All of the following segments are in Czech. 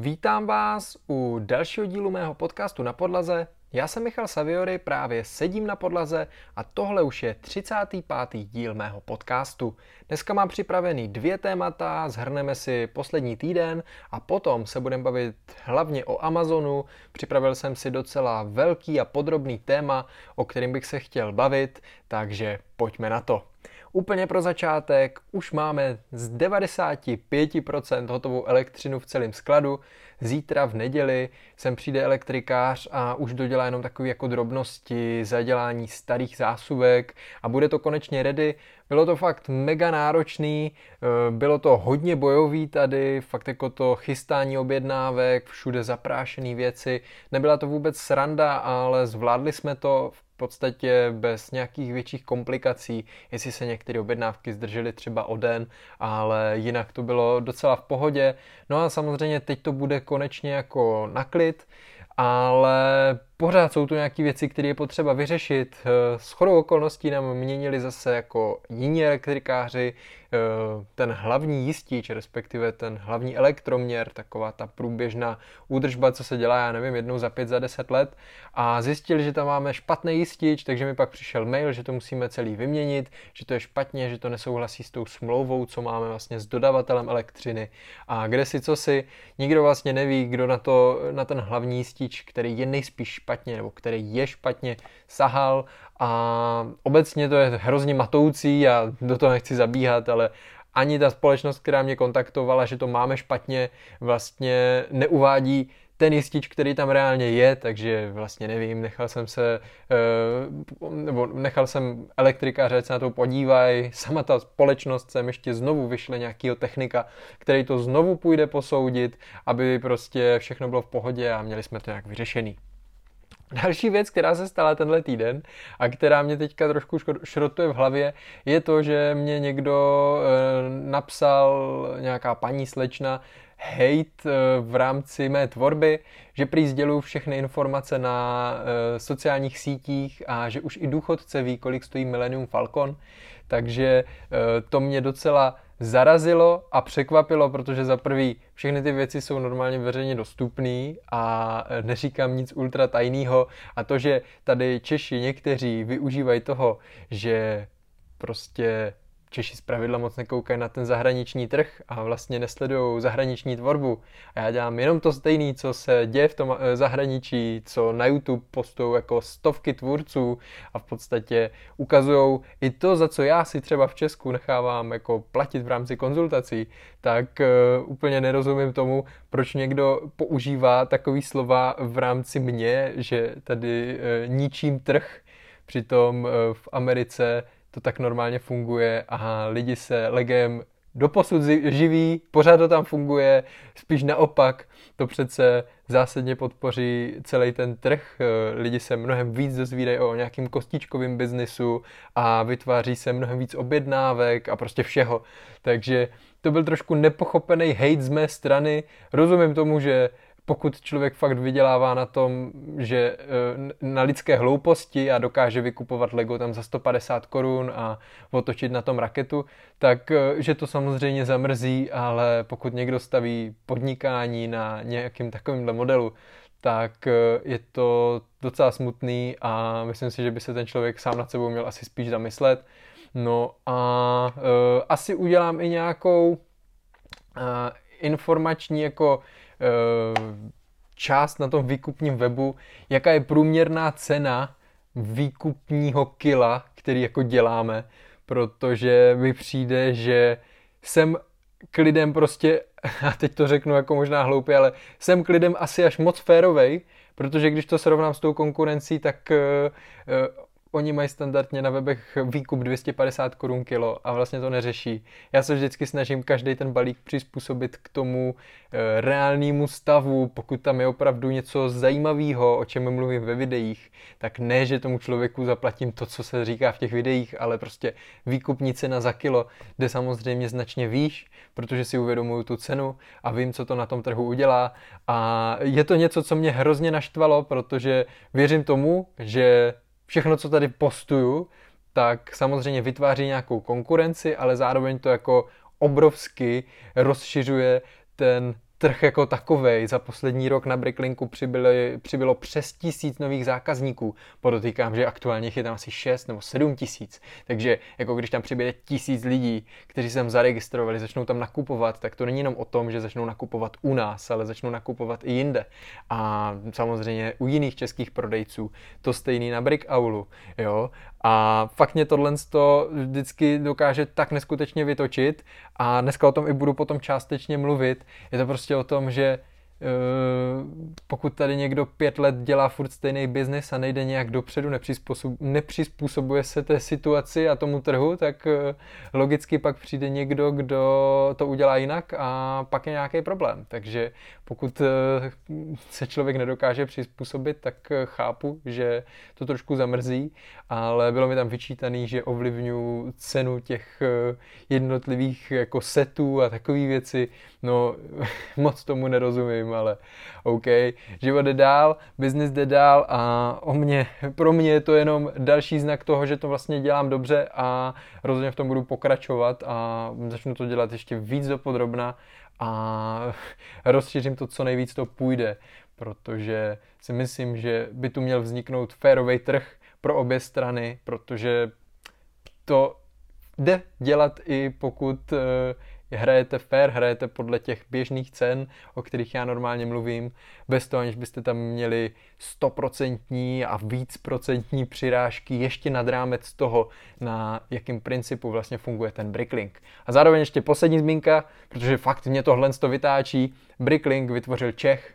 Vítám vás u dalšího dílu mého podcastu na podlaze. Já jsem Michal Saviory, právě sedím na podlaze a tohle už je 35. díl mého podcastu. Dneska mám připravený dvě témata, zhrneme si poslední týden a potom se budeme bavit hlavně o Amazonu. Připravil jsem si docela velký a podrobný téma, o kterým bych se chtěl bavit, takže pojďme na to. Úplně pro začátek už máme z 95% hotovou elektřinu v celém skladu. Zítra v neděli sem přijde elektrikář a už dodělá jenom takové jako drobnosti, zadělání starých zásuvek a bude to konečně ready. Bylo to fakt mega náročný, eh, bylo to hodně bojový tady, fakt jako to chystání objednávek, všude zaprášené věci. Nebyla to vůbec sranda, ale zvládli jsme to v podstatě bez nějakých větších komplikací, jestli se některé objednávky zdržely třeba o den, ale jinak to bylo docela v pohodě. No a samozřejmě teď to bude konečně jako naklid, ale pořád jsou tu nějaké věci, které je potřeba vyřešit. S chodou okolností nám měnili zase jako jiní elektrikáři Eh, ten hlavní jistič, respektive ten hlavní elektroměr, taková ta průběžná údržba, co se dělá, já nevím, jednou za pět, za deset let a zjistili, že tam máme špatný jistič, takže mi pak přišel mail, že to musíme celý vyměnit, že to je špatně, že to nesouhlasí s tou smlouvou, co máme vlastně s dodavatelem elektřiny a kde si co si, nikdo vlastně neví, kdo na, to, na ten hlavní jistič, který je nejspíš špatně, nebo který je špatně, sahal a obecně to je hrozně matoucí, já do toho nechci zabíhat, ale ani ta společnost, která mě kontaktovala, že to máme špatně, vlastně neuvádí ten jistič, který tam reálně je, takže vlastně nevím, nechal jsem se, eh, nebo nechal jsem elektrikáře, se na to podívají, sama ta společnost sem ještě znovu vyšle nějakého technika, který to znovu půjde posoudit, aby prostě všechno bylo v pohodě a měli jsme to nějak vyřešený. Další věc, která se stala tenhle týden a která mě teďka trošku šrotuje v hlavě, je to, že mě někdo e, napsal, nějaká paní slečna, hate e, v rámci mé tvorby, že prý sděluju všechny informace na e, sociálních sítích a že už i důchodce ví, kolik stojí Millennium Falcon, takže to mě docela zarazilo a překvapilo, protože za prvý všechny ty věci jsou normálně veřejně dostupné a neříkám nic ultra tajného a to, že tady Češi někteří využívají toho, že prostě Češi pravidla moc nekoukají na ten zahraniční trh a vlastně nesledují zahraniční tvorbu. A já dělám jenom to stejné, co se děje v tom eh, zahraničí, co na YouTube postují jako stovky tvůrců a v podstatě ukazují i to, za co já si třeba v Česku nechávám jako platit v rámci konzultací, tak uh, úplně nerozumím tomu, proč někdo používá takový slova v rámci mě, že tady uh, ničím trh, přitom v Americe to tak normálně funguje a lidi se legem doposud živí, pořád to tam funguje, spíš naopak, to přece zásadně podpoří celý ten trh. Lidi se mnohem víc dozvídají o nějakým kostičkovým biznisu a vytváří se mnohem víc objednávek a prostě všeho. Takže to byl trošku nepochopený hate z mé strany. Rozumím tomu, že pokud člověk fakt vydělává na tom, že eh, na lidské hlouposti a dokáže vykupovat Lego tam za 150 korun a otočit na tom raketu, tak eh, že to samozřejmě zamrzí, ale pokud někdo staví podnikání na nějakým takovýmhle modelu, tak eh, je to docela smutný a myslím si, že by se ten člověk sám nad sebou měl asi spíš zamyslet. No a asi udělám i nějakou informační jako část na tom výkupním webu, jaká je průměrná cena výkupního kila, který jako děláme, protože mi přijde, že jsem k lidem prostě, a teď to řeknu jako možná hloupě, ale jsem k lidem asi až moc férovej, protože když to srovnám s tou konkurencí, tak uh, oni mají standardně na webech výkup 250 korun kilo a vlastně to neřeší. Já se vždycky snažím každý ten balík přizpůsobit k tomu e, reálnému stavu, pokud tam je opravdu něco zajímavého, o čem mluvím ve videích, tak ne, že tomu člověku zaplatím to, co se říká v těch videích, ale prostě výkupní cena za kilo jde samozřejmě značně výš, protože si uvědomuju tu cenu a vím, co to na tom trhu udělá a je to něco, co mě hrozně naštvalo, protože věřím tomu, že všechno, co tady postuju, tak samozřejmě vytváří nějakou konkurenci, ale zároveň to jako obrovsky rozšiřuje ten trh jako takový. Za poslední rok na Bricklinku přibyly, přibylo přes tisíc nových zákazníků. Podotýkám, že aktuálně je tam asi 6 nebo 7 tisíc. Takže jako když tam přibyde tisíc lidí, kteří se tam zaregistrovali, začnou tam nakupovat, tak to není jenom o tom, že začnou nakupovat u nás, ale začnou nakupovat i jinde. A samozřejmě u jiných českých prodejců. To stejný na Brick Aulu. Jo? A fakt mě tohle vždycky dokáže tak neskutečně vytočit a dneska o tom i budu potom částečně mluvit. Je to prostě o tom, že Eh, pokud tady někdo pět let dělá furt stejný biznis a nejde nějak dopředu, nepřizpůsobuje se té situaci a tomu trhu, tak eh, logicky pak přijde někdo, kdo to udělá jinak a pak je nějaký problém. Takže pokud eh, se člověk nedokáže přizpůsobit, tak chápu, že to trošku zamrzí, ale bylo mi tam vyčítaný, že ovlivňuji cenu těch jednotlivých jako setů a takové věci. No, moc tomu nerozumím ale OK, život jde dál, business jde dál a o mě, pro mě je to jenom další znak toho, že to vlastně dělám dobře a rozhodně v tom budu pokračovat a začnu to dělat ještě víc dopodrobna a rozšířím to, co nejvíc to půjde, protože si myslím, že by tu měl vzniknout férový trh pro obě strany, protože to jde dělat i pokud eh, hrajete fair, hrajete podle těch běžných cen, o kterých já normálně mluvím, bez toho, aniž byste tam měli 100% a víc procentní přirážky ještě nad rámec toho, na jakým principu vlastně funguje ten Bricklink. A zároveň ještě poslední zmínka, protože fakt mě tohle to vytáčí, Bricklink vytvořil Čech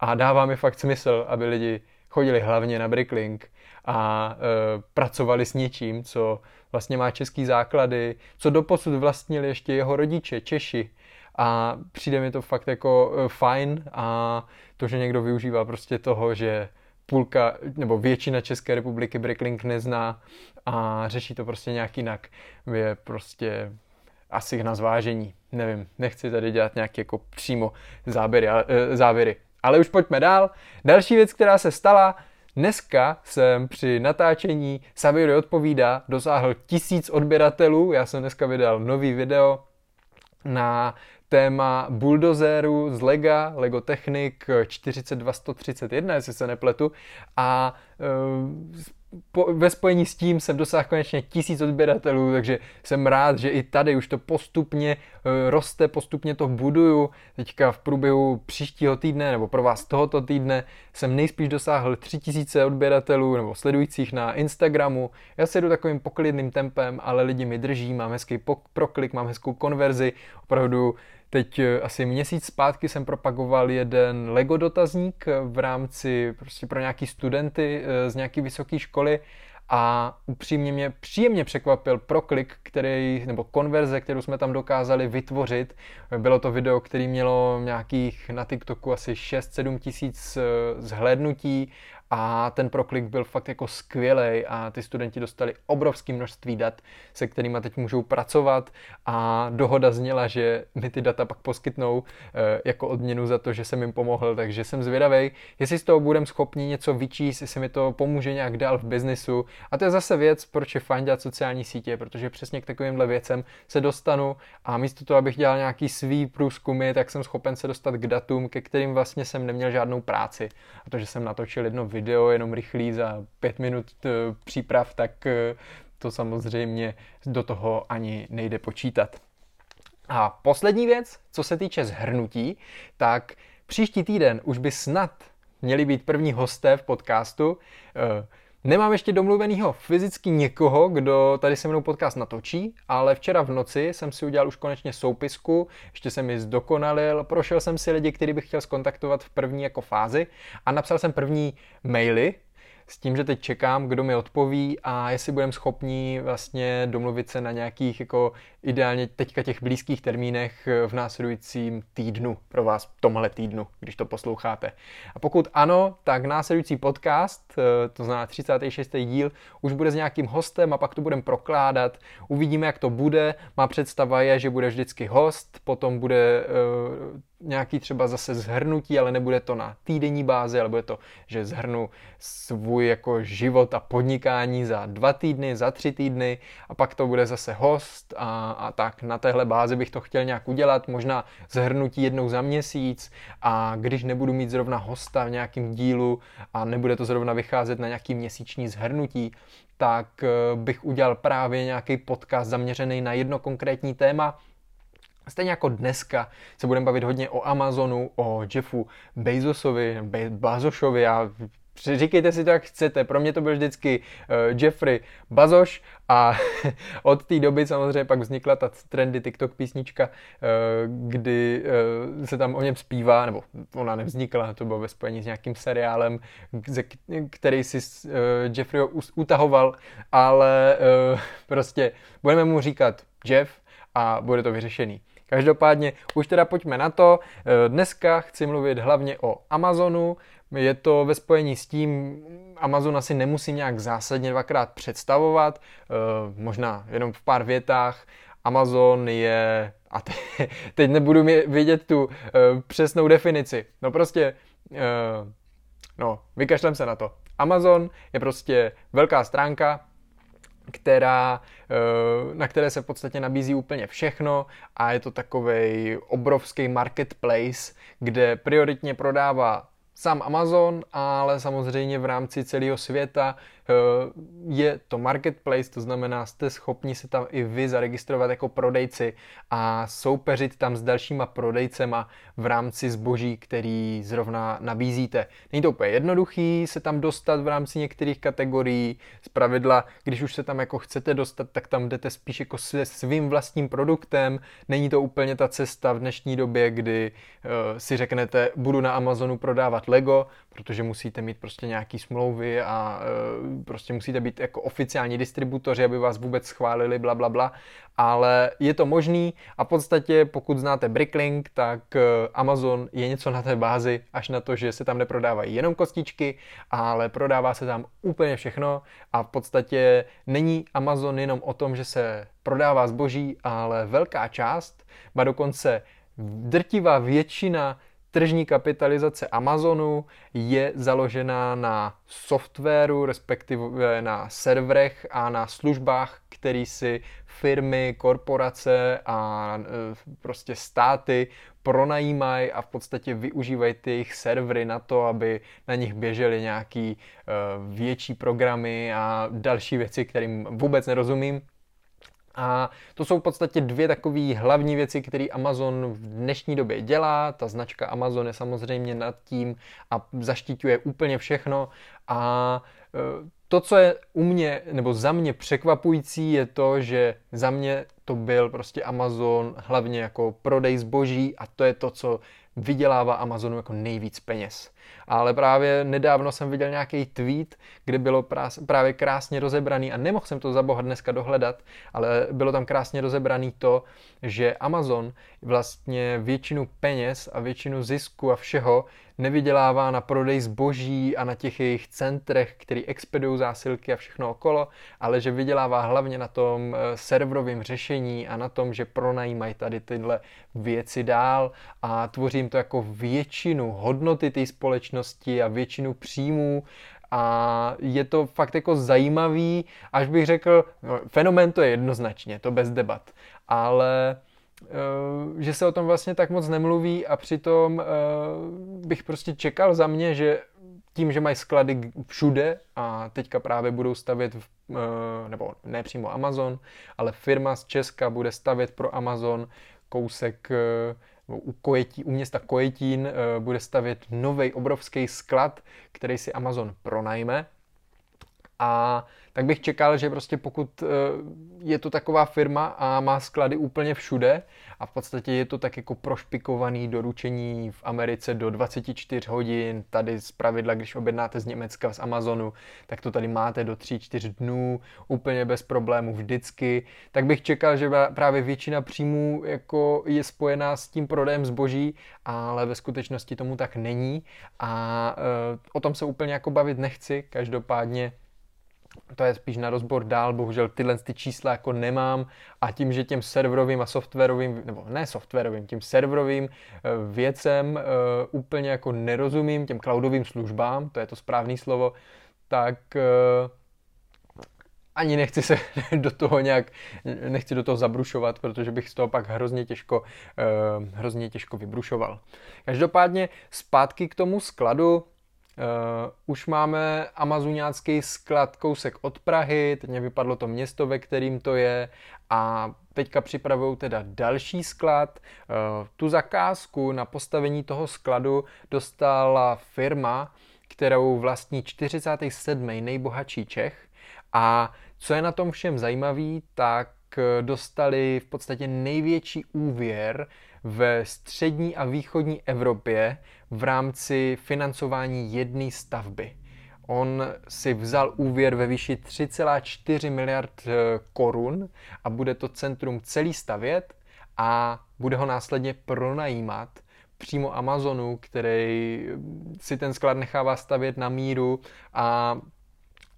a dává mi fakt smysl, aby lidi chodili hlavně na Bricklink a e, pracovali s něčím, co vlastně má český základy, co doposud vlastnili ještě jeho rodiče, Češi. A přijde mi to fakt jako e, fajn a to, že někdo využívá prostě toho, že půlka nebo většina České republiky Bricklink nezná a řeší to prostě nějak jinak, je prostě asi na zvážení. Nevím, nechci tady dělat nějaké jako přímo záběry, e, závěry. Ale už pojďme dál. Další věc, která se stala, Dneska jsem při natáčení Saviory odpovídá dosáhl tisíc odběratelů. Já jsem dneska vydal nový video na téma buldozeru z Lega, Lego Technic 42131, jestli se nepletu. A e, po, ve spojení s tím jsem dosáhl konečně tisíc odběratelů, takže jsem rád, že i tady už to postupně uh, roste, postupně to buduju. Teďka v průběhu příštího týdne nebo pro vás tohoto týdne jsem nejspíš dosáhl 3000 odběratelů nebo sledujících na Instagramu. Já se jdu takovým poklidným tempem, ale lidi mi drží, mám hezký proklik, mám hezkou konverzi, opravdu Teď eh, asi měsíc zpátky jsem propagoval jeden Lego dotazník eh, v rámci prostě pro nějaký studenty eh, z nějaké vysoké školy a upřímně mě příjemně překvapil proklik, který, nebo konverze, kterou jsme tam dokázali vytvořit. Bylo to video, které mělo nějakých na TikToku asi 6-7 tisíc zhlédnutí a ten proklik byl fakt jako skvělý a ty studenti dostali obrovské množství dat, se kterými teď můžou pracovat. A dohoda zněla, že mi ty data pak poskytnou e, jako odměnu za to, že jsem jim pomohl, takže jsem zvědavý, jestli z toho budeme schopni něco vyčíst, jestli mi to pomůže nějak dál v biznisu a to je zase věc, proč je fajn dělat sociální sítě, protože přesně k takovýmhle věcem se dostanu. A místo toho, abych dělal nějaký svý průzkumy, tak jsem schopen se dostat k datům, ke kterým vlastně jsem neměl žádnou práci. A to, že jsem natočil jedno video video jenom rychlý za pět minut eh, příprav, tak eh, to samozřejmě do toho ani nejde počítat. A poslední věc, co se týče zhrnutí, tak příští týden už by snad měli být první hosté v podcastu. Nemám ještě domluvenýho fyzicky někoho, kdo tady se mnou podcast natočí, ale včera v noci jsem si udělal už konečně soupisku, ještě jsem ji zdokonalil, prošel jsem si lidi, který bych chtěl skontaktovat v první jako fázi a napsal jsem první maily, s tím, že teď čekám, kdo mi odpoví a jestli budeme schopni vlastně domluvit se na nějakých jako ideálně teďka těch blízkých termínech v následujícím týdnu pro vás, v tomhle týdnu, když to posloucháte. A pokud ano, tak následující podcast, eh, to znamená 36. díl, už bude s nějakým hostem a pak to budeme prokládat. Uvidíme, jak to bude. Má představa je, že bude vždycky host, potom bude uh, nějaký třeba zase zhrnutí, ale nebude to na týdenní bázi, ale bude to, že zhrnu svůj jako život a podnikání za dva týdny, za tři týdny a pak to bude zase host a a, tak. Na téhle bázi bych to chtěl nějak udělat, možná zhrnutí jednou za měsíc a když nebudu mít zrovna hosta v nějakém dílu a nebude to zrovna vycházet na nějaký měsíční zhrnutí, tak eh, bych udělal právě nějaký podcast zaměřený na jedno konkrétní téma, Stejně jako dneska se budeme bavit hodně o Amazonu, o Jeffu Bezosovi, Be- Bazošovi, já říkejte si to, jak chcete. Pro mě to byl vždycky uh, Jeffrey Bazoš a od té doby samozřejmě pak vznikla ta trendy TikTok písnička, uh, kdy uh, se tam o něm zpívá, nebo ona nevznikla, to bylo ve spojení s nějakým seriálem, který si uh, Jeffrey utahoval, ale uh, prostě budeme mu říkat Jeff a bude to vyřešený. Každopádně už teda pojďme na to. Dneska chci mluvit hlavně o Amazonu, je to ve spojení s tím, Amazon asi nemusí nějak zásadně dvakrát představovat, eh, možná jenom v pár větách. Amazon je, a teď nebudu vědět tu eh, přesnou definici, no prostě, eh, no, vykašlem se na to. Amazon je prostě velká stránka, která, na které se v podstatě nabízí úplně všechno a je to takový obrovský marketplace, kde prioritně prodává sám Amazon, ale samozřejmě v rámci celého světa je to marketplace, to znamená, jste schopni se tam i vy zaregistrovat jako prodejci a soupeřit tam s dalšíma prodejcema v rámci zboží, který zrovna nabízíte. Není to úplně jednoduchý se tam dostat v rámci některých kategorií. Z pravidla, když už se tam jako chcete dostat, tak tam jdete spíš jako se svým vlastním produktem. Není to úplně ta cesta v dnešní době, kdy uh, si řeknete, budu na Amazonu prodávat Lego, protože musíte mít prostě nějaký smlouvy a uh, prostě musíte být jako oficiální distributoři, aby vás vůbec schválili, bla, bla, bla. Ale je to možný a v podstatě, pokud znáte Bricklink, tak uh, Amazon je něco na té bázi, až na to, že se tam neprodávají jenom kostičky, ale prodává se tam úplně všechno a v podstatě není Amazon jenom o tom, že se prodává zboží, ale velká část, ba dokonce drtivá většina tržní kapitalizace Amazonu je založena na softwaru, respektive na serverech a na službách, který si firmy, korporace a e, prostě státy pronajímají a v podstatě využívají ty jejich servery na to, aby na nich běžely nějaký e, větší programy a další věci, kterým vůbec nerozumím. A to jsou v podstatě dvě takové hlavní věci, které Amazon v dnešní době dělá. Ta značka Amazon je samozřejmě nad tím a zaštiťuje úplně všechno. A e, to, co je u mě, nebo za mě překvapující, je to, že za mě to byl prostě Amazon hlavně jako prodej zboží a to je to, co vydělává Amazonu jako nejvíc peněz. Ale právě nedávno jsem viděl nějaký tweet, kde bylo právě krásně rozebraný a nemohl jsem to za boha dneska dohledat, ale bylo tam krásně rozebraný to, že Amazon vlastně většinu peněz a většinu zisku a všeho nevydělává na prodej zboží a na těch jejich centrech, který expedují zásilky a všechno okolo, ale že vydělává hlavně na tom eh, serverovém řešení a na tom, že pronajímají tady tyhle věci dál a tvořím to jako většinu hodnoty té společnosti a většinu příjmů. A je to fakt jako zajímavý, až bych řekl, no, fenomén to je jednoznačně, to bez debat, ale Eh, že se o tom vlastně tak moc nemluví a přitom eh, bych prostě čekal za mě, že tím, že mají sklady všude a teďka právě budou stavět, eh, nebo ne přímo Amazon, ale firma z Česka bude stavět pro Amazon kousek u, Kojetí, u města Kojetín bude stavět nový obrovský sklad, který si Amazon pronajme. A tak bych čekal, že prostě pokud eh, je to taková firma a má sklady úplně všude a v podstatě je to tak jako prošpikovaný doručení v Americe do 24 hodin, tady z pravidla, když objednáte z Německa, z Amazonu, tak to tady máte do 3-4 dnů, úplně bez problémů vždycky, tak bych čekal, že právě většina příjmů jako je spojená s tím prodejem zboží, ale ve skutečnosti tomu tak není a e, o tom se úplně jako bavit nechci, každopádně to je spíš na rozbor dál, bohužel tyhle ty čísla jako nemám a tím, že těm serverovým a softwarovým, nebo ne softwarovým, tím serverovým eh, věcem uh, úplně jako nerozumím, těm cloudovým službám, to je to správné slovo, tak uh, ani nechci se do toho nějak, nechci do toho zabrušovat, protože bych z toho pak hrozně těžko, hrozně těžko vybrušoval. Každopádně zpátky k tomu skladu, Uh, už máme amazoniácký sklad kousek od Prahy, teď mě vypadlo to město, ve kterým to je a teďka připravují teda další sklad. Uh, tu zakázku na postavení toho skladu dostala firma, kterou vlastní 47. nejbohatší Čech a co je na tom všem zajímavý, tak dostali v podstatě největší úvěr ve střední a východní Evropě v rámci financování jedné stavby. On si vzal úvěr ve výši 3,4 miliard eh, korun a bude to centrum celý stavět a bude ho následně pronajímat přímo Amazonu, který si ten sklad nechává stavět na míru a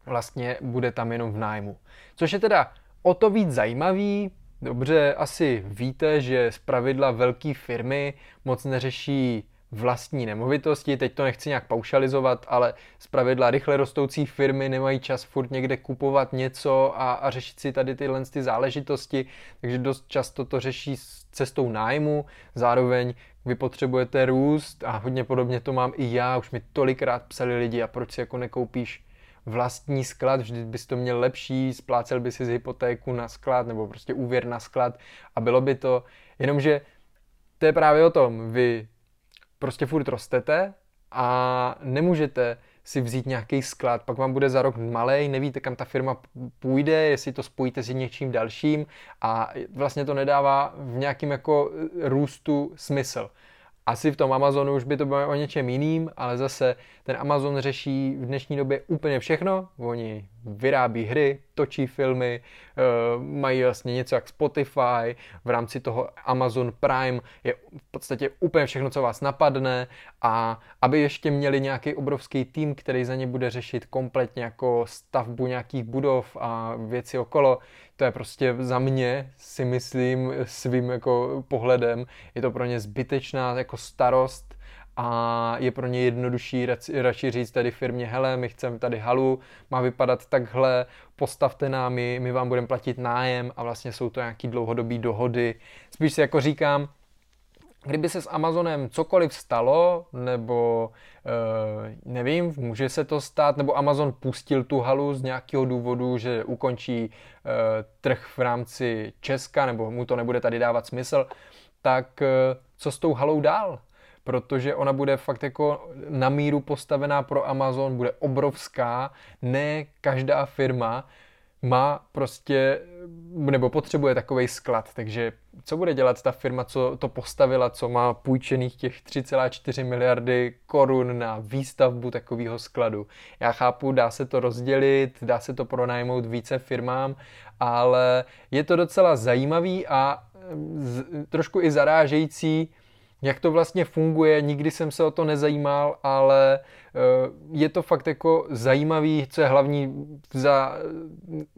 vlastně bude tam jenom v nájmu. Což je teda o to víc zajímavý, Dobře, asi víte, že z pravidla velké firmy moc neřeší vlastní nemovitosti, teď to nechci nějak paušalizovat, ale z pravidla rychle rostoucí firmy nemají čas furt někde kupovat něco a, a řešit si tady tyhle ty záležitosti, takže dost často to řeší s cestou nájmu, zároveň vy potřebujete růst a hodně podobně to mám i já, už mi tolikrát psali lidi a proč si jako nekoupíš vlastní sklad, vždy bys to měl lepší, splácel by si z hypotéku na sklad nebo prostě úvěr na sklad a bylo by to, jenomže to je právě o tom, vy prostě furt rostete a nemůžete si vzít nějaký sklad, pak vám bude za rok malý, nevíte, kam ta firma půjde, jestli to spojíte s něčím dalším a vlastně to nedává v nějakým jako růstu smysl. Asi v tom Amazonu už by to bylo o něčem jiným, ale zase ten Amazon řeší v dnešní době úplně všechno. Oni vyrábí hry, točí filmy, eh, mají vlastně něco jak Spotify, v rámci toho Amazon Prime je v podstatě úplně všechno, co vás napadne a aby ještě měli nějaký obrovský tým, který za ně bude řešit kompletně jako stavbu nějakých budov a věci okolo, to je prostě za mě si myslím svým jako pohledem, je to pro ně zbytečná jako starost a je pro ně jednodušší radši říct tady firmě, hele, my chceme tady halu, má vypadat takhle, postavte nám my, my vám budeme platit nájem a vlastně jsou to nějaký dlouhodobý dohody. Spíš si jako říkám, kdyby se s Amazonem cokoliv stalo, nebo e, nevím, může se to stát, nebo Amazon pustil tu halu z nějakého důvodu, že ukončí e, trh v rámci Česka, nebo mu to nebude tady dávat smysl, tak e, co s tou halou dál? Protože ona bude fakt jako na míru postavená pro Amazon, bude obrovská, ne každá firma má prostě, nebo potřebuje takový sklad, takže co bude dělat ta firma, co to postavila, co má půjčených těch 3,4 miliardy korun na výstavbu takového skladu. Já chápu, dá se to rozdělit, dá se to pronajmout více firmám, ale je to docela zajímavý a trošku i zarážející, jak to vlastně funguje, nikdy jsem se o to nezajímal, ale eh, je to fakt jako zajímavý, co je hlavní za,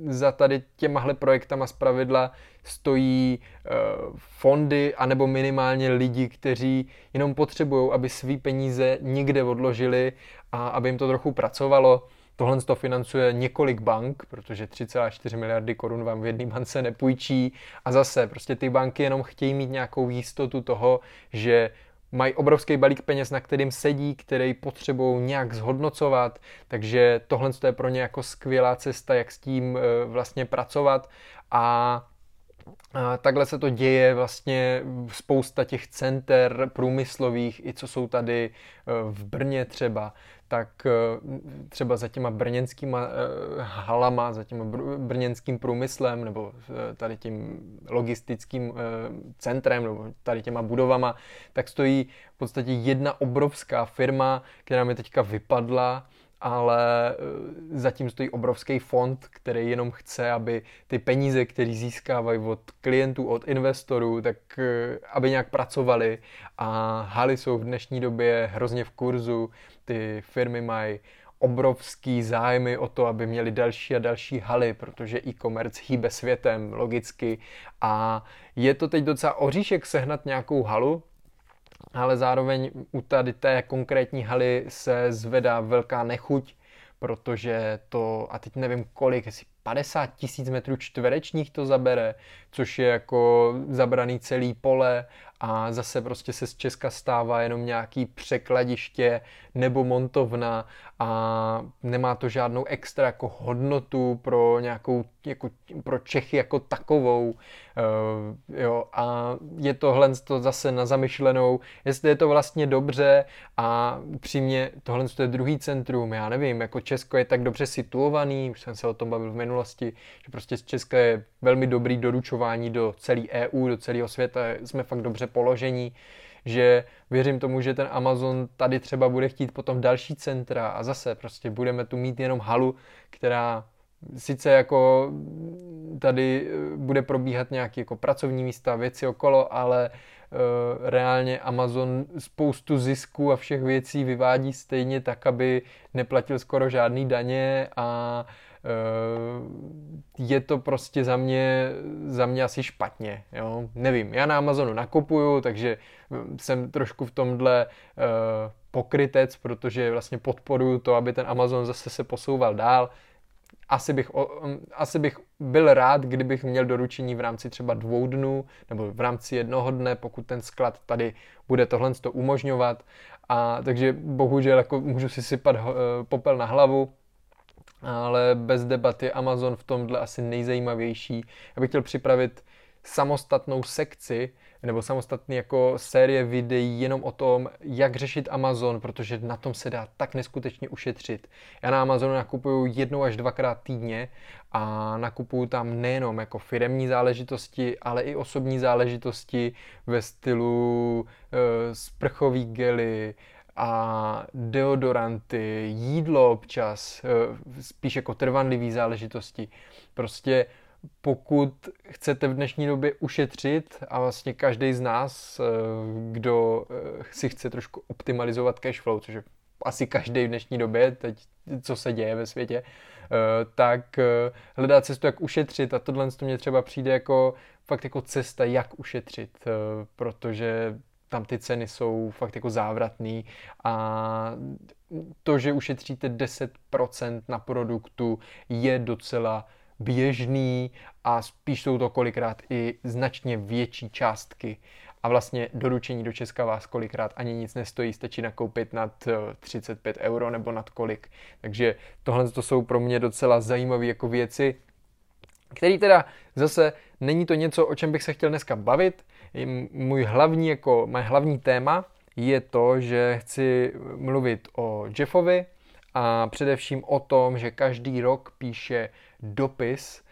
za tady těmahle projektama z pravidla stojí eh, fondy anebo minimálně lidi, kteří jenom potřebují, aby svý peníze někde odložili a aby jim to trochu pracovalo. Tohle to financuje několik bank, protože 3,4 miliardy korun vám v jedné bance nepůjčí. A zase, prostě ty banky jenom chtějí mít nějakou jistotu toho, že mají obrovský balík peněz, na kterým sedí, který potřebují nějak zhodnocovat, takže tohle je pro ně jako skvělá cesta, jak s tím eh, vlastně pracovat a Takhle se to děje vlastně spousta těch center průmyslových, i co jsou tady eh, v Brně třeba, tak eh, třeba za těma brněnskýma eh, halama, za těma brněnským průmyslem nebo tady tím logistickým centrem nebo tady těma budovama, tak stojí v podstatě jedna obrovská firma, která mi teďka vypadla, ale eh, zatím stojí obrovský fond, který jenom chce, aby ty peníze, které získávají od klientů, od investorů, tak eh, aby nějak pracovali. A haly jsou v dnešní době hrozně v kurzu, ty firmy mají obrovský zájmy o to, aby měli další a další haly, protože e-commerce hýbe světem logicky. A je to teď docela oříšek sehnat nějakou halu, ale zároveň u tady té konkrétní haly se zvedá velká nechuť, protože to, a teď nevím kolik, jestli 50 tisíc metrů čtverečních to zabere, což je jako zabraný celý pole a zase prostě se z Česka stává jenom nějaký překladiště nebo montovna a nemá to žádnou extra jako hodnotu pro nějakou, jako pro Čechy jako takovou, uh, jo, a je tohle to zase na zamyšlenou, jestli je to vlastně dobře a upřímně tohle je druhý centrum, já nevím, jako Česko je tak dobře situovaný, už jsem se o tom bavil v minulosti, že prostě z Česka je velmi dobrý doručování do celé EU, do celého světa, jsme fakt dobře položení, že věřím tomu, že ten Amazon tady třeba bude chtít potom další centra a zase prostě budeme tu mít jenom halu, která sice jako tady eh, bude probíhat nějaké jako pracovní místa, věci okolo, ale uh, reálně Amazon spoustu zisků a všech věcí vyvádí stejně tak, aby neplatil skoro žádný daně a uh, je to prostě za mě, za mě asi špatně. Jo? Nevím, já na Amazonu nakupuju, takže jsem trošku v tomhle uh, pokrytec, protože vlastně podporuju to, aby ten Amazon zase se posouval dál asi bych, asi bych byl rád, kdybych měl doručení v rámci třeba dvou dnů nebo v rámci jednoho dne, pokud ten sklad tady bude tohle to umožňovat. A takže bohužel jako můžu si sypat uh, popel na hlavu, ale bez debaty Amazon v tomhle asi nejzajímavější. Já bych chtěl připravit samostatnou sekci, nebo samostatný jako série videí jenom o tom, jak řešit Amazon, protože na tom se dá tak neskutečně ušetřit. Já na Amazonu nakupuju jednou až dvakrát týdně a nakupuju tam nejenom jako firemní záležitosti, ale i osobní záležitosti ve stylu e, sprchový gely, a deodoranty, jídlo občas, e, spíš jako trvanlivý záležitosti. Prostě pokud chcete v dnešní době ušetřit a vlastně každý z nás, eh, kdo eh, si chce trošku optimalizovat cash flow, což je asi každý v dnešní době, teď co se děje ve světě, eh, tak hledá cestu, jak ušetřit a tohle to mě třeba přijde jako fakt jako cesta, jak ušetřit, protože tam ty ceny jsou fakt jako závratný a to, že ušetříte 10% na produktu je docela běžný a spíš jsou to kolikrát i značně větší částky. A vlastně doručení do Česka vás kolikrát ani nic nestojí, stačí nakoupit nad 35 eh, euro nebo nad kolik. Takže tohle to jsou pro mě docela zajímavé jako věci, který teda zase není to něco, o čem bych se chtěl dneska bavit. Můj hlavní, jako, moje hlavní téma je to, že chci mluvit o Jeffovi a především o tom, že každý rok píše dopis,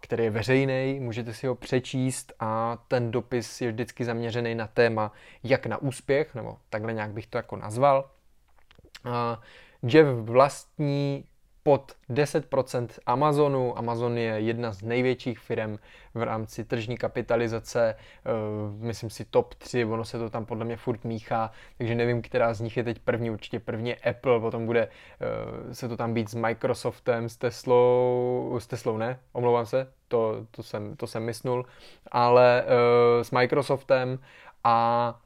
který je veřejný, můžete si ho přečíst a ten dopis je vždycky zaměřený na téma, jak na úspěch, nebo takhle nějak bych to jako nazval. Jeff vlastní pod 10% Amazonu. Amazon je jedna z největších firm v rámci tržní kapitalizace, eh, myslím si top 3, ono se to tam podle mě furt míchá, takže nevím, která z nich je teď první, určitě první Apple, potom bude eh, se to tam být s Microsoftem, s Teslou, s Teslou ne, omlouvám se, to, to, jsem, to jsem mysnul, ale eh, s Microsoftem a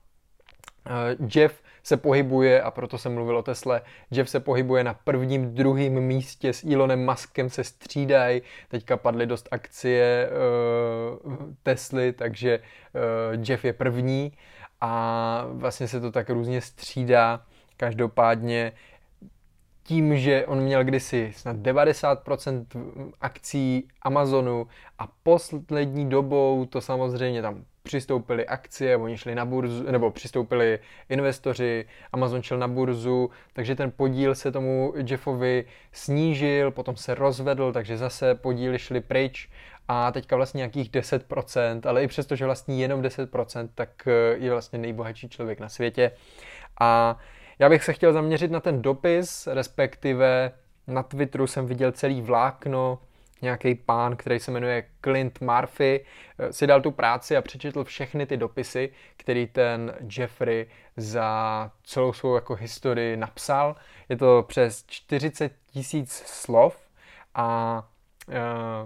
Jeff se pohybuje, a proto jsem mluvil o Tesle, Jeff se pohybuje na prvním, druhém místě s Elonem Muskem se střídají, teďka padly dost akcie uh, Tesly, takže uh, Jeff je první a vlastně se to tak různě střídá. Každopádně tím, že on měl kdysi snad 90% akcí Amazonu a poslední dobou to samozřejmě tam přistoupili akcie, oni šli na burzu, nebo přistoupili investoři, Amazon šel na burzu, takže ten podíl se tomu Jeffovi snížil, potom se rozvedl, takže zase podíly šly pryč a teďka vlastně nějakých 10%, ale i přesto, že vlastní jenom 10%, tak eh, je vlastně nejbohatší člověk na světě. A já bych se chtěl zaměřit na ten dopis, respektive na Twitteru jsem viděl celý vlákno, nějaký pán, který se jmenuje Clint Murphy, eh, si dal tu práci a přečetl všechny ty dopisy, který ten Jeffrey za celou svou jako historii napsal. Je to přes 40 tisíc slov a eh,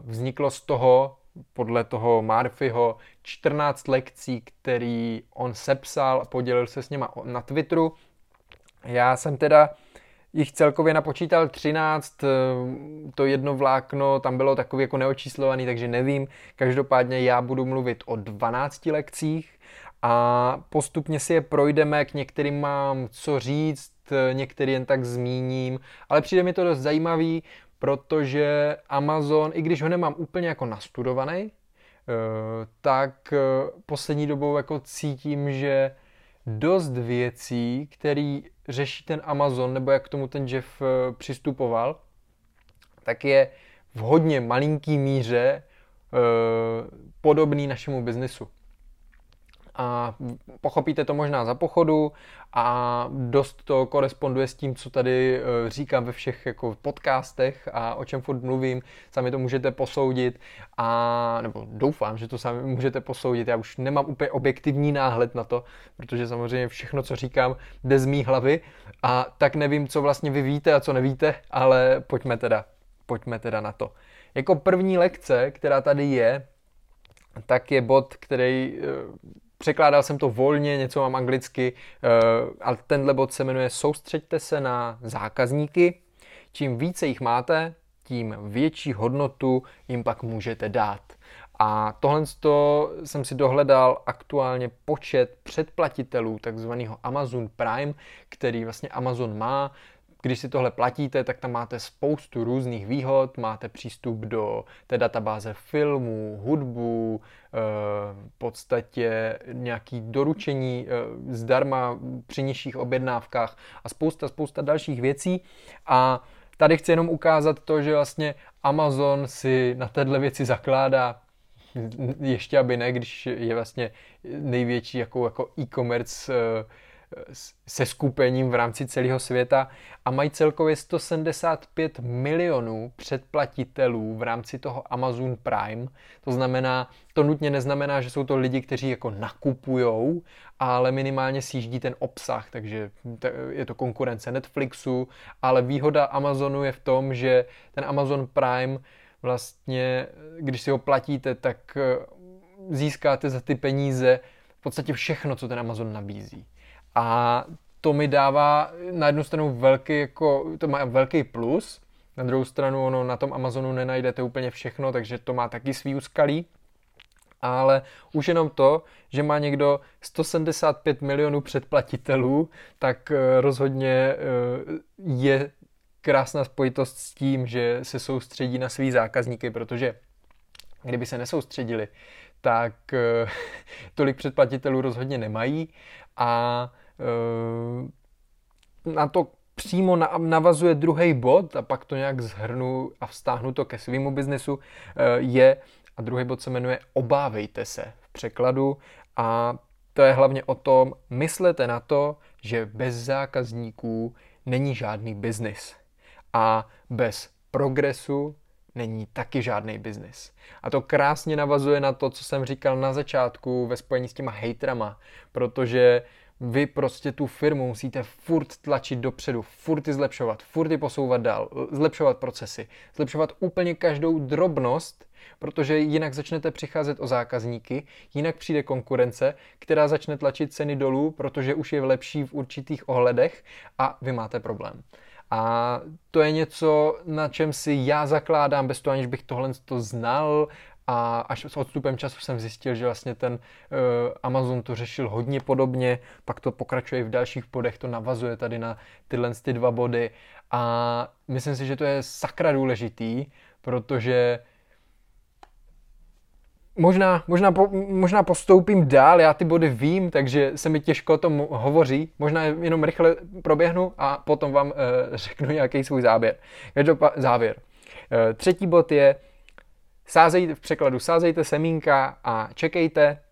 vzniklo z toho podle toho Murphyho 14 lekcí, který on sepsal a podělil se s něma na Twitteru. Já jsem teda jich celkově napočítal 13, eh, to jedno vlákno tam bylo takový jako neočíslovaný, takže nevím. Každopádně já budu mluvit o 12 lekcích a postupně si je projdeme, k některým mám co říct, některý jen tak zmíním, ale přijde mi to dost zajímavý, protože Amazon, i když ho nemám úplně jako nastudovaný, eh, tak eh, poslední dobou jako cítím, že dost věcí, který řeší ten Amazon, nebo jak k tomu ten Jeff eh, přistupoval, tak je v hodně malinký míře podobný našemu biznesu a pochopíte to možná za pochodu a dost to koresponduje s tím, co tady e, říkám ve všech jako podcastech a o čem furt mluvím, sami to můžete posoudit a nebo doufám, že to sami můžete posoudit. Já už nemám úplně objektivní náhled na to, protože samozřejmě všechno, co říkám, jde z mý hlavy a tak nevím, co vlastně vy víte a co nevíte, ale pojďme teda, pojďme teda na to. Jako první lekce, která tady je, tak je bod, který e, Překládal jsem to volně, něco mám anglicky, eh, ale tenhle bod se jmenuje Soustřeďte se na zákazníky. Čím více jich máte, tím větší hodnotu jim pak můžete dát. A tohle jsem si dohledal aktuálně počet předplatitelů takzvaného Amazon Prime, který vlastně Amazon má když si tohle platíte, tak tam máte spoustu různých výhod, máte přístup do té databáze filmů, hudbu, eh, v podstatě nějaký doručení eh, zdarma při nižších objednávkách a spousta, spousta dalších věcí. A tady chci jenom ukázat to, že vlastně Amazon si na téhle věci zakládá ještě aby ne, když je vlastně největší jako, jako e-commerce eh, se skupením v rámci celého světa a mají celkově 175 milionů předplatitelů v rámci toho Amazon Prime. To znamená, to nutně neznamená, že jsou to lidi, kteří jako nakupujou, ale minimálně sjíždí ten obsah, takže je to konkurence Netflixu, ale výhoda Amazonu je v tom, že ten Amazon Prime vlastně, když si ho platíte, tak eh, získáte za ty peníze v podstatě všechno, co ten Amazon nabízí. A to mi dává na jednu stranu velký, jako, to má velký plus, na druhou stranu ono na tom Amazonu nenajdete úplně všechno, takže to má taky svý úskalí. Ale už jenom to, že má někdo 175 milionů předplatitelů, tak eh, rozhodně eh, je krásná spojitost s tím, že se soustředí na svý zákazníky, protože kdyby se nesoustředili, tak eh, tolik předplatitelů rozhodně nemají a na to přímo navazuje druhý bod a pak to nějak zhrnu a vztáhnu to ke svýmu biznesu, eh, je, a druhý bod se jmenuje Obávejte se v překladu a to je hlavně o tom, myslete na to, že bez zákazníků není žádný biznis a bez progresu není taky žádný biznis. A to krásně navazuje na to, co jsem říkal na začátku ve spojení s těma hejtrama, protože vy prostě tu firmu musíte furt tlačit dopředu, furt ji zlepšovat, furt ji posouvat dál, zlepšovat procesy, zlepšovat úplně každou drobnost, protože jinak začnete přicházet o zákazníky, jinak přijde konkurence, která začne tlačit ceny dolů, protože už je lepší v určitých ohledech a vy máte problém. A to je něco, na čem si já zakládám, bez toho, aniž bych tohle to znal a až s odstupem času jsem zjistil, že vlastně ten uh, Amazon to řešil hodně podobně, pak to pokračuje v dalších podech, to navazuje tady na tyhle ty dva body a myslím si, že to je sakra důležitý, protože Možná, možná, po, možná postoupím dál, já ty body vím, takže se mi těžko o tom hovoří. Možná jenom rychle proběhnu a potom vám e, řeknu nějaký svůj záběr. Každopád, závěr. E, třetí bod je, sázejte, v překladu sázejte semínka a čekejte.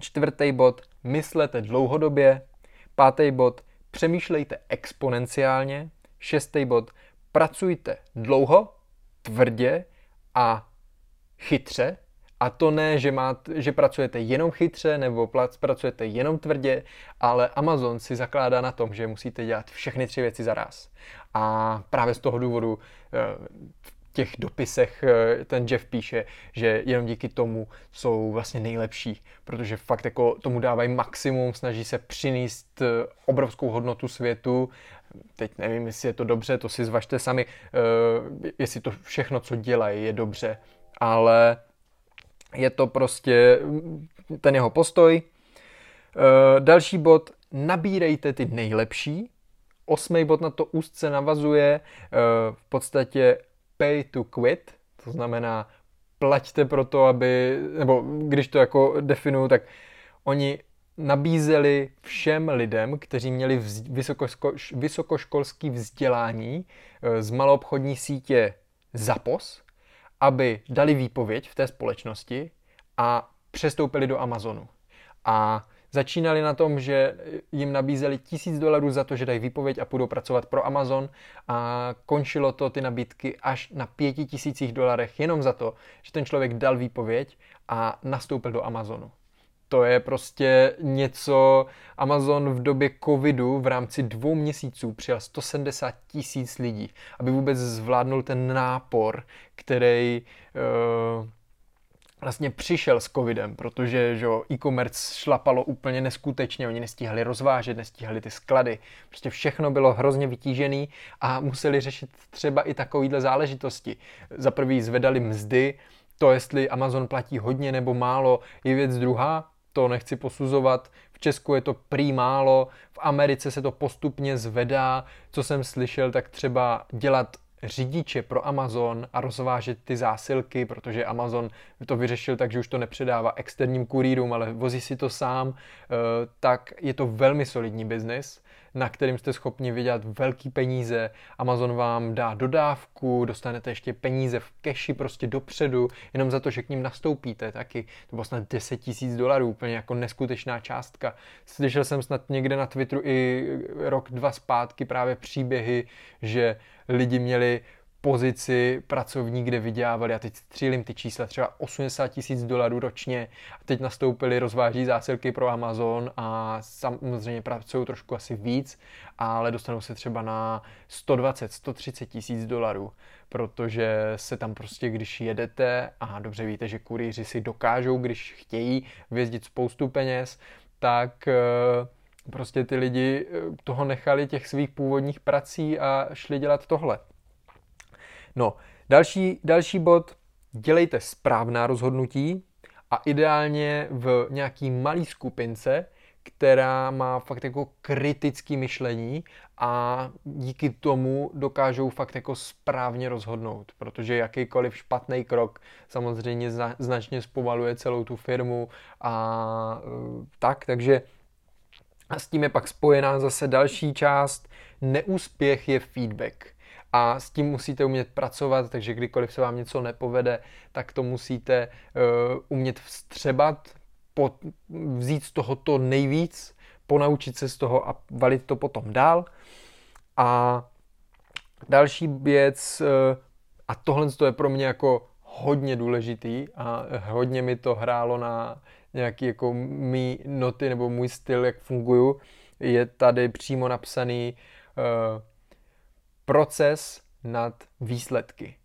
Čtvrtý bod, myslete dlouhodobě. Pátý bod, přemýšlejte exponenciálně. Šestý bod, pracujte dlouho, tvrdě a chytře. A to ne, že, máte, že pracujete jenom chytře nebo pracujete jenom tvrdě, ale Amazon si zakládá na tom, že musíte dělat všechny tři věci za raz. A právě z toho důvodu eh, těch dopisech eh, ten Jeff píše, že jenom díky tomu jsou vlastně nejlepší, protože fakt jako tomu dávají maximum, snaží se přinést eh, obrovskou hodnotu světu. Teď nevím, jestli je to dobře, to si zvažte sami, jestli to všechno, co dělají, je dobře, ale je to prostě ten jeho postoj. Další bod, nabírejte ty nejlepší. Osmý bod na to úzce navazuje v podstatě pay to quit, to znamená plaťte pro to, aby, nebo když to jako definuju, tak oni nabízeli všem lidem, kteří měli vysokoško, vysokoškolský vzdělání eh, z maloobchodní sítě Zapos, aby dali výpověď v té společnosti a přestoupili do Amazonu. A Začínali na tom, že jim nabízeli tisíc dolarů za to, že dají výpověď a půjdou pracovat pro Amazon a končilo to ty nabídky až na pěti tisících dolarech jenom za to, že ten člověk dal výpověď a nastoupil do Amazonu. To je prostě něco, Amazon v době covidu v rámci dvou měsíců přijal 170 tisíc lidí, aby vůbec zvládnul ten nápor, který uh, vlastně přišel s covidem, protože že e-commerce šlapalo úplně neskutečně, oni nestíhali rozvážet, nestíhali ty sklady, prostě všechno bylo hrozně vytížené a museli řešit třeba i takovýhle záležitosti. Za prvý zvedali mzdy, to jestli Amazon platí hodně nebo málo je věc druhá, to nechci posuzovat. V Česku je to prý málo, v Americe se to postupně zvedá. Co jsem slyšel, tak třeba dělat řidiče pro Amazon a rozvážet ty zásilky, protože Amazon to vyřešil tak, že už to nepředává externím kurýrům, ale vozí si to sám, eh, tak je to velmi solidní biznis na kterým jste schopni vydělat velký peníze. Amazon vám dá dodávku, dostanete ještě peníze v keši prostě dopředu, jenom za to, že k ním nastoupíte, taky to bylo snad 10 tisíc dolarů, úplně jako neskutečná částka. Slyšel jsem snad někde na Twitteru i rok, dva zpátky právě příběhy, že lidi měli pozici pracovní, kde vydělávali, a teď střílím ty čísla, třeba 80 tisíc dolarů ročně, a teď nastoupili, rozváží zásilky pro Amazon a samozřejmě pracují trošku asi víc, ale dostanou se třeba na 120, 130 tisíc dolarů, protože se tam prostě, když jedete, a dobře víte, že kurýři si dokážou, když chtějí vězdit spoustu peněz, tak eh, prostě ty lidi eh, toho nechali těch svých původních prací a šli dělat tohle. No, další, další bod, dělejte správná rozhodnutí a ideálně v nějaký malý skupince, která má fakt jako kritický myšlení a díky tomu dokážou fakt jako správně rozhodnout, protože jakýkoliv špatný krok samozřejmě značně zpomaluje celou tu firmu a e, tak, takže a s tím je pak spojená zase další část, neúspěch je feedback a s tím musíte umět pracovat, takže kdykoliv se vám něco nepovede, tak to musíte uh, umět vstřebat, pot, vzít z toho to nejvíc, ponaučit se z toho a valit to potom dál. A další věc, uh, a tohle je pro mě jako hodně důležitý a hodně mi to hrálo na nějaký jako mý noty nebo můj styl, jak funguju, je tady přímo napsaný uh, proces nad výsledky.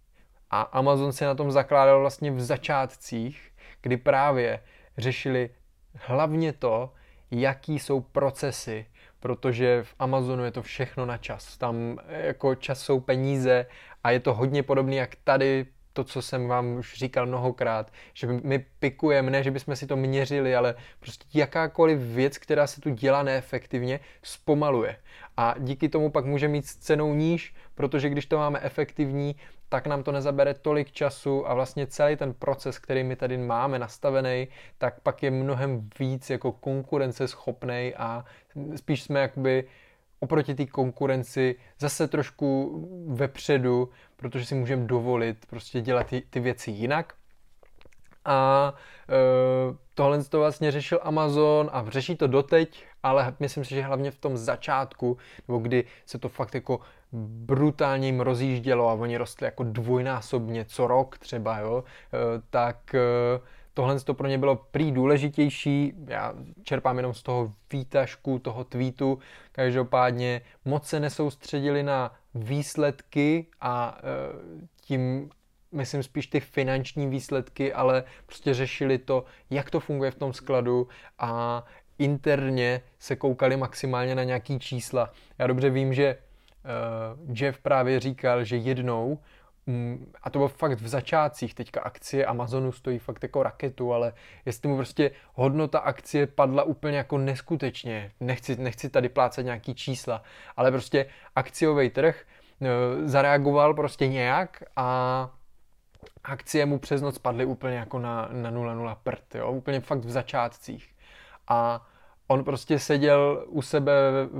A Amazon se na tom zakládal vlastně v začátcích, kdy právě řešili hlavně to, jaký jsou procesy, protože v Amazonu je to všechno na čas. Tam jako čas jsou peníze a je to hodně podobné jak tady to, co jsem vám už říkal mnohokrát, že my pikujeme, ne, že bychom si to měřili, ale prostě jakákoliv věc, která se tu dělá neefektivně, zpomaluje. A díky tomu pak může mít s cenou níž, protože když to máme efektivní, tak nám to nezabere tolik času a vlastně celý ten proces, který my tady máme nastavený, tak pak je mnohem víc jako konkurenceschopný a spíš jsme jakoby oproti té konkurenci zase trošku vepředu, protože si můžeme dovolit prostě dělat ty, ty věci jinak. A e, tohle to vlastně řešil Amazon a řeší to doteď, ale myslím si, že hlavně v tom začátku, nebo kdy se to fakt jako brutálně jim rozjíždělo a oni rostli jako dvojnásobně co rok třeba, jo, e, tak e, tohle to pro ně bylo prý důležitější, já čerpám jenom z toho výtažku, toho tweetu, každopádně moc se nesoustředili na výsledky a e, tím myslím spíš ty finanční výsledky, ale prostě řešili to, jak to funguje v tom skladu a interně se koukali maximálně na nějaký čísla. Já dobře vím, že uh, Jeff právě říkal, že jednou mm, a to bylo fakt v začátcích, teďka akcie Amazonu stojí fakt jako raketu, ale jestli mu prostě hodnota akcie padla úplně jako neskutečně, nechci, nechci tady plácat nějaký čísla, ale prostě akciový trh uh, zareagoval prostě nějak a akcie mu přes noc padly úplně jako na, na 0,0 prd, jo? úplně fakt v začátcích. A on prostě seděl u sebe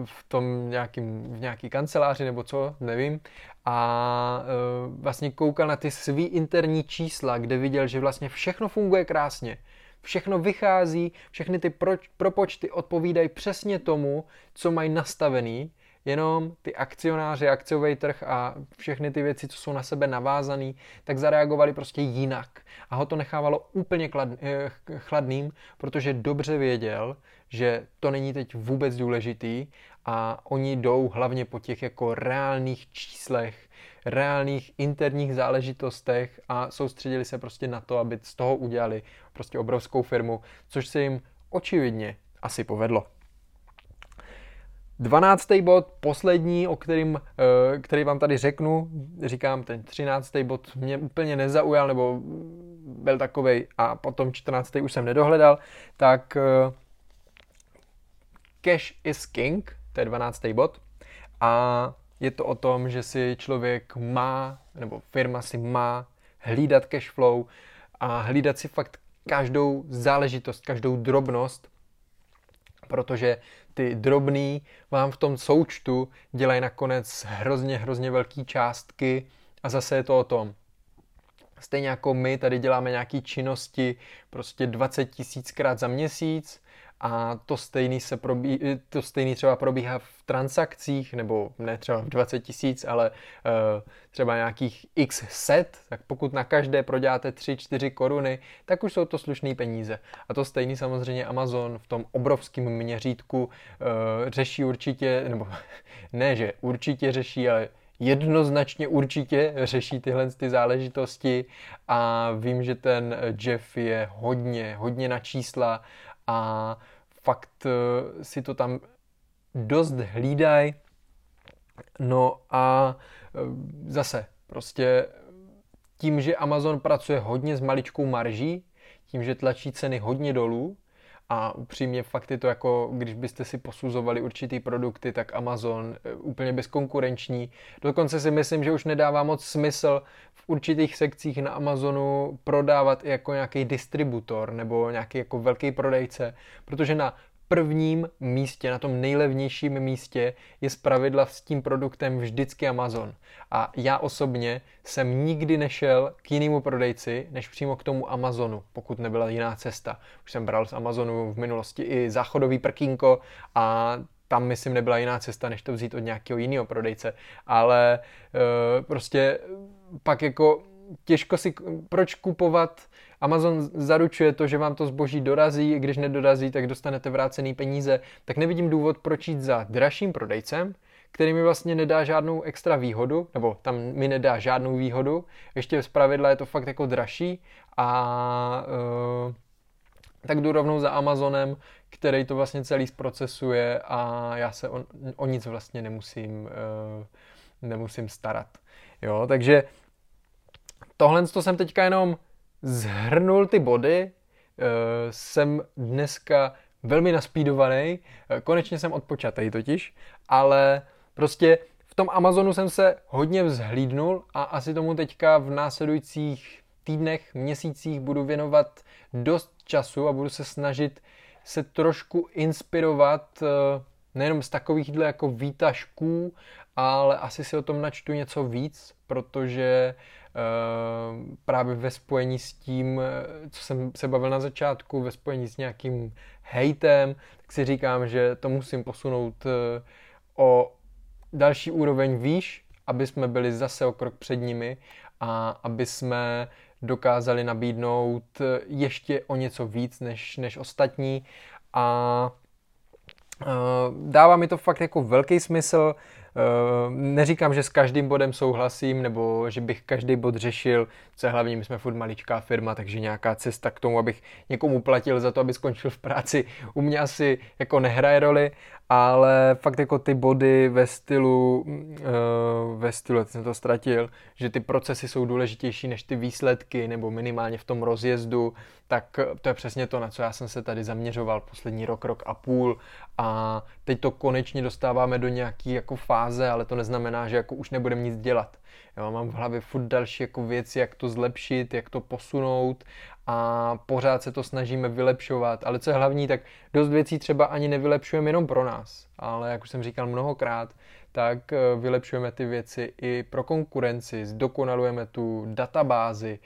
v tom nějakým, v nějaký kanceláři nebo co, nevím, a e, vlastně koukal na ty svý interní čísla, kde viděl, že vlastně všechno funguje krásně. Všechno vychází, všechny ty pro, propočty odpovídají přesně tomu, co mají nastavený, jenom ty akcionáři, akciový trh a všechny ty věci, co jsou na sebe navázané, tak zareagovali prostě jinak. A ho to nechávalo úplně eh, chladným, protože dobře věděl, že to není teď vůbec důležitý a oni jdou hlavně po těch jako reálných číslech, reálných interních záležitostech a soustředili se prostě na to, aby z toho udělali prostě obrovskou firmu, což se jim očividně asi povedlo. Dvanáctý bod, poslední, o kterým, eh, který vám tady řeknu, říkám, ten třináctý bod mě úplně nezaujal, nebo byl takovej a potom čtrnáctý už jsem nedohledal, tak eh, cash is king, to je dvanáctý bod. A je to o tom, že si člověk má, nebo firma si má hlídat cash flow a hlídat si fakt každou záležitost, každou drobnost, protože ty drobný vám v tom součtu dělají nakonec hrozně, hrozně velké částky a zase je to o tom. Stejně jako my tady děláme nějaké činnosti prostě 20 tisíckrát za měsíc a to stejný, se probí, to stejný třeba probíhá v transakcích, nebo ne třeba v 20 tisíc, ale uh, třeba nějakých x set, tak pokud na každé proděláte 3-4 koruny, tak už jsou to slušné peníze. A to stejný samozřejmě Amazon v tom obrovském měřítku uh, řeší určitě, nebo ne, že určitě řeší, ale jednoznačně určitě řeší tyhle ty záležitosti a vím, že ten Jeff je hodně, hodně na čísla a fakt eh, si to tam dost hlídají. No a eh, zase prostě tím, že Amazon pracuje hodně s maličkou marží, tím, že tlačí ceny hodně dolů, a upřímně fakt je to jako, když byste si posuzovali určitý produkty, tak Amazon eh, úplně bezkonkurenční. Dokonce si myslím, že už nedává moc smysl v určitých sekcích na Amazonu prodávat i jako nějaký distributor nebo nějaký jako velký prodejce, protože na prvním místě, na tom nejlevnějším místě je zpravidla s tím produktem vždycky Amazon. A já osobně jsem nikdy nešel k jinému prodejci, než přímo k tomu Amazonu, pokud nebyla jiná cesta. Už jsem bral z Amazonu v minulosti i záchodový prkínko a tam, myslím, nebyla jiná cesta, než to vzít od nějakého jiného prodejce. Ale e, prostě pak jako těžko si, proč kupovat Amazon zaručuje to, že vám to zboží dorazí, když nedorazí, tak dostanete vrácený peníze, tak nevidím důvod, proč jít za dražším prodejcem, který mi vlastně nedá žádnou extra výhodu, nebo tam mi nedá žádnou výhodu, ještě z pravidla je to fakt jako dražší a uh, tak jdu rovnou za Amazonem, který to vlastně celý zprocesuje a já se o, o nic vlastně nemusím, uh, nemusím starat. Jo, takže tohle to jsem teďka jenom zhrnul ty body, eh, jsem dneska velmi naspídovaný, eh, konečně jsem odpočatý totiž, ale prostě v tom Amazonu jsem se hodně vzhlídnul a asi tomu teďka v následujících týdnech, měsících budu věnovat dost času a budu se snažit se trošku inspirovat eh, nejenom z takovýchhle jako výtažků, ale asi si o tom načtu něco víc, protože Eh, právě ve spojení s tím, eh, co jsem se bavil na začátku, ve spojení s nějakým hejtem, tak si říkám, že to musím posunout eh, o další úroveň výš, aby jsme byli zase o krok před nimi a aby jsme dokázali nabídnout ještě o něco víc než, než ostatní. A dává mi to fakt jako velký smysl, neříkám, že s každým bodem souhlasím, nebo že bych každý bod řešil, co je hlavně, my jsme furt maličká firma, takže nějaká cesta k tomu, abych někomu platil za to, aby skončil v práci, u mě asi jako nehraje roli, ale fakt jako ty body ve stylu, uh, ve stylu, jsem to ztratil, že ty procesy jsou důležitější než ty výsledky, nebo minimálně v tom rozjezdu, tak to je přesně to, na co já jsem se tady zaměřoval poslední rok, rok a půl a teď to konečně dostáváme do nějaký jako fáze, ale to neznamená, že jako už nebudeme nic dělat. Jo, mám v hlavě furt další jako věci, jak to zlepšit, jak to posunout a pořád se to snažíme vylepšovat. Ale co je hlavní, tak dost věcí třeba ani nevylepšujeme jenom pro nás, ale jak už jsem říkal mnohokrát, tak eh, vylepšujeme ty věci i pro konkurenci, zdokonalujeme tu databázi,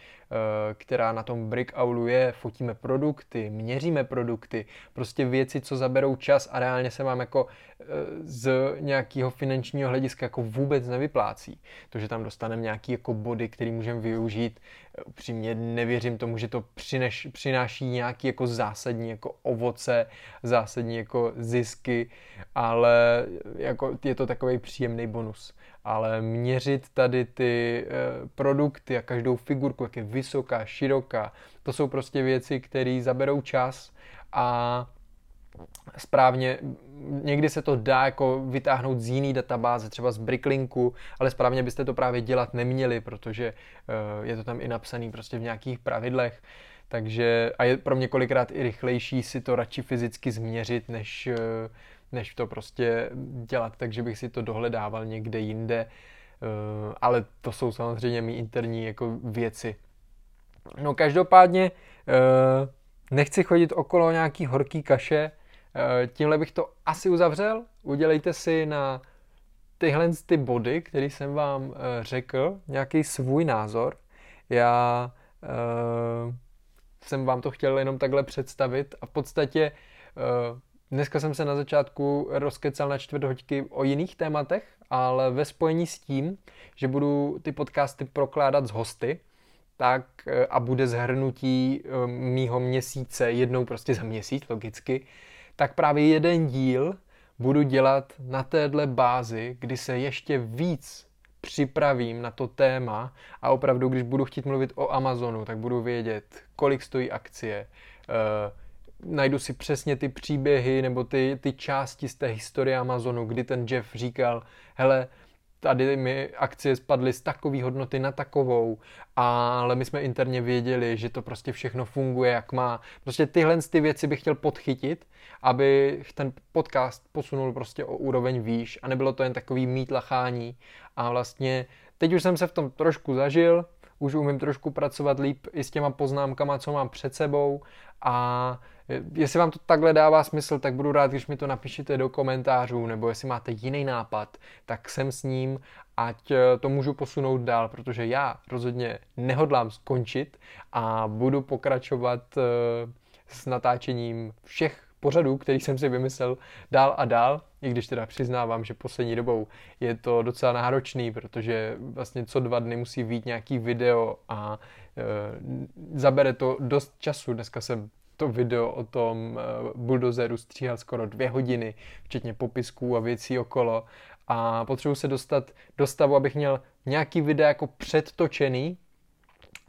která na tom Breakoulu je, fotíme produkty, měříme produkty, prostě věci, co zaberou čas a reálně se vám jako eh, z nějakého finančního hlediska jako vůbec nevyplácí. To, že tam dostaneme nějaký jako body, který můžeme využít, upřímně nevěřím tomu, že to přineš, přináší nějaký jako zásadní jako ovoce, zásadní jako zisky, ale jako je to takový příjemný bonus. Ale měřit tady ty e, produkty a každou figurku, jak je vysoká, široká, to jsou prostě věci, které zaberou čas a správně, někdy se to dá jako vytáhnout z jiný databáze, třeba z Bricklinku, ale správně byste to právě dělat neměli, protože uh, je to tam i napsaný prostě v nějakých pravidlech, takže a je pro mě kolikrát i rychlejší si to radši fyzicky změřit, než, uh, než to prostě dělat, takže bych si to dohledával někde jinde, uh, ale to jsou samozřejmě mý interní jako věci. No každopádně nechci chodit okolo nějaký horký kaše, Eh, tímhle bych to asi uzavřel. Udělejte si na tyhle ty body, které jsem vám eh, řekl, nějaký svůj názor. Já jsem vám to chtěl jenom takhle představit a v podstatě dneska jsem se na začátku rozkecal na čtvrt hoďky o jiných tématech, ale ve spojení s tím, že budu ty podcasty prokládat z hosty, tak a bude zhrnutí mýho měsíce jednou prostě za měsíc, logicky, tak právě jeden díl budu dělat na téhle bázi, kdy se ještě víc připravím na to téma. A opravdu, když budu chtít mluvit o Amazonu, tak budu vědět, kolik stojí akcie, uh, najdu si přesně ty příběhy nebo ty, ty části z té historie Amazonu, kdy ten Jeff říkal, hele, tady mi akcie spadly z takové hodnoty na takovou, ale my jsme interně věděli, že to prostě všechno funguje, jak má. Prostě tyhle ty věci bych chtěl podchytit, aby ten podcast posunul prostě o úroveň výš a nebylo to jen takový mít lachání a vlastně teď už jsem se v tom trošku zažil, už umím trošku pracovat líp i s těma poznámkama, co mám před sebou a jestli vám to takhle dává smysl, tak budu rád, když mi to napíšete do komentářů, nebo jestli máte jiný nápad, tak jsem s ním, ať eh, to můžu posunout dál, protože já rozhodně nehodlám skončit a budu pokračovat eh, s natáčením všech pořadů, který jsem si vymyslel dál a dál, i když teda přiznávám, že poslední dobou je to docela náročný, protože vlastně co dva dny musí být nějaký video a e, zabere to dost času. Dneska jsem to video o tom e, buldozeru stříhal skoro dvě hodiny, včetně popisků a věcí okolo. A potřebuji se dostat do stavu, abych měl nějaký video jako předtočený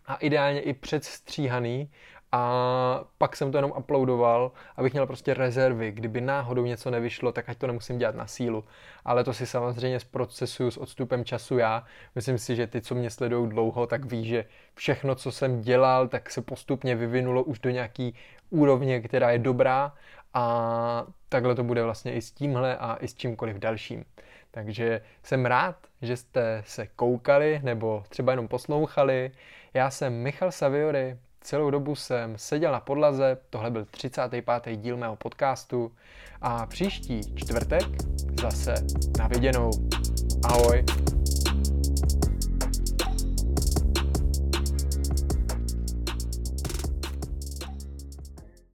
a ideálně i předstříhaný a pak jsem to jenom uploadoval, abych měl prostě rezervy. Kdyby náhodou něco nevyšlo, tak ať to nemusím dělat na sílu. Ale to si samozřejmě zprocesuju s odstupem času já. Myslím si, že ty, co mě sledují dlouho, tak ví, že všechno, co jsem dělal, tak se postupně vyvinulo už do nějaký úrovně, která je dobrá a takhle to bude vlastně i s tímhle a i s čímkoliv dalším. Takže jsem rád, že jste se koukali nebo třeba jenom poslouchali. Já jsem Michal Saviory, Celou dobu jsem seděl na podlaze, tohle byl 35. díl mého podcastu a příští čtvrtek zase na viděnou. Ahoj.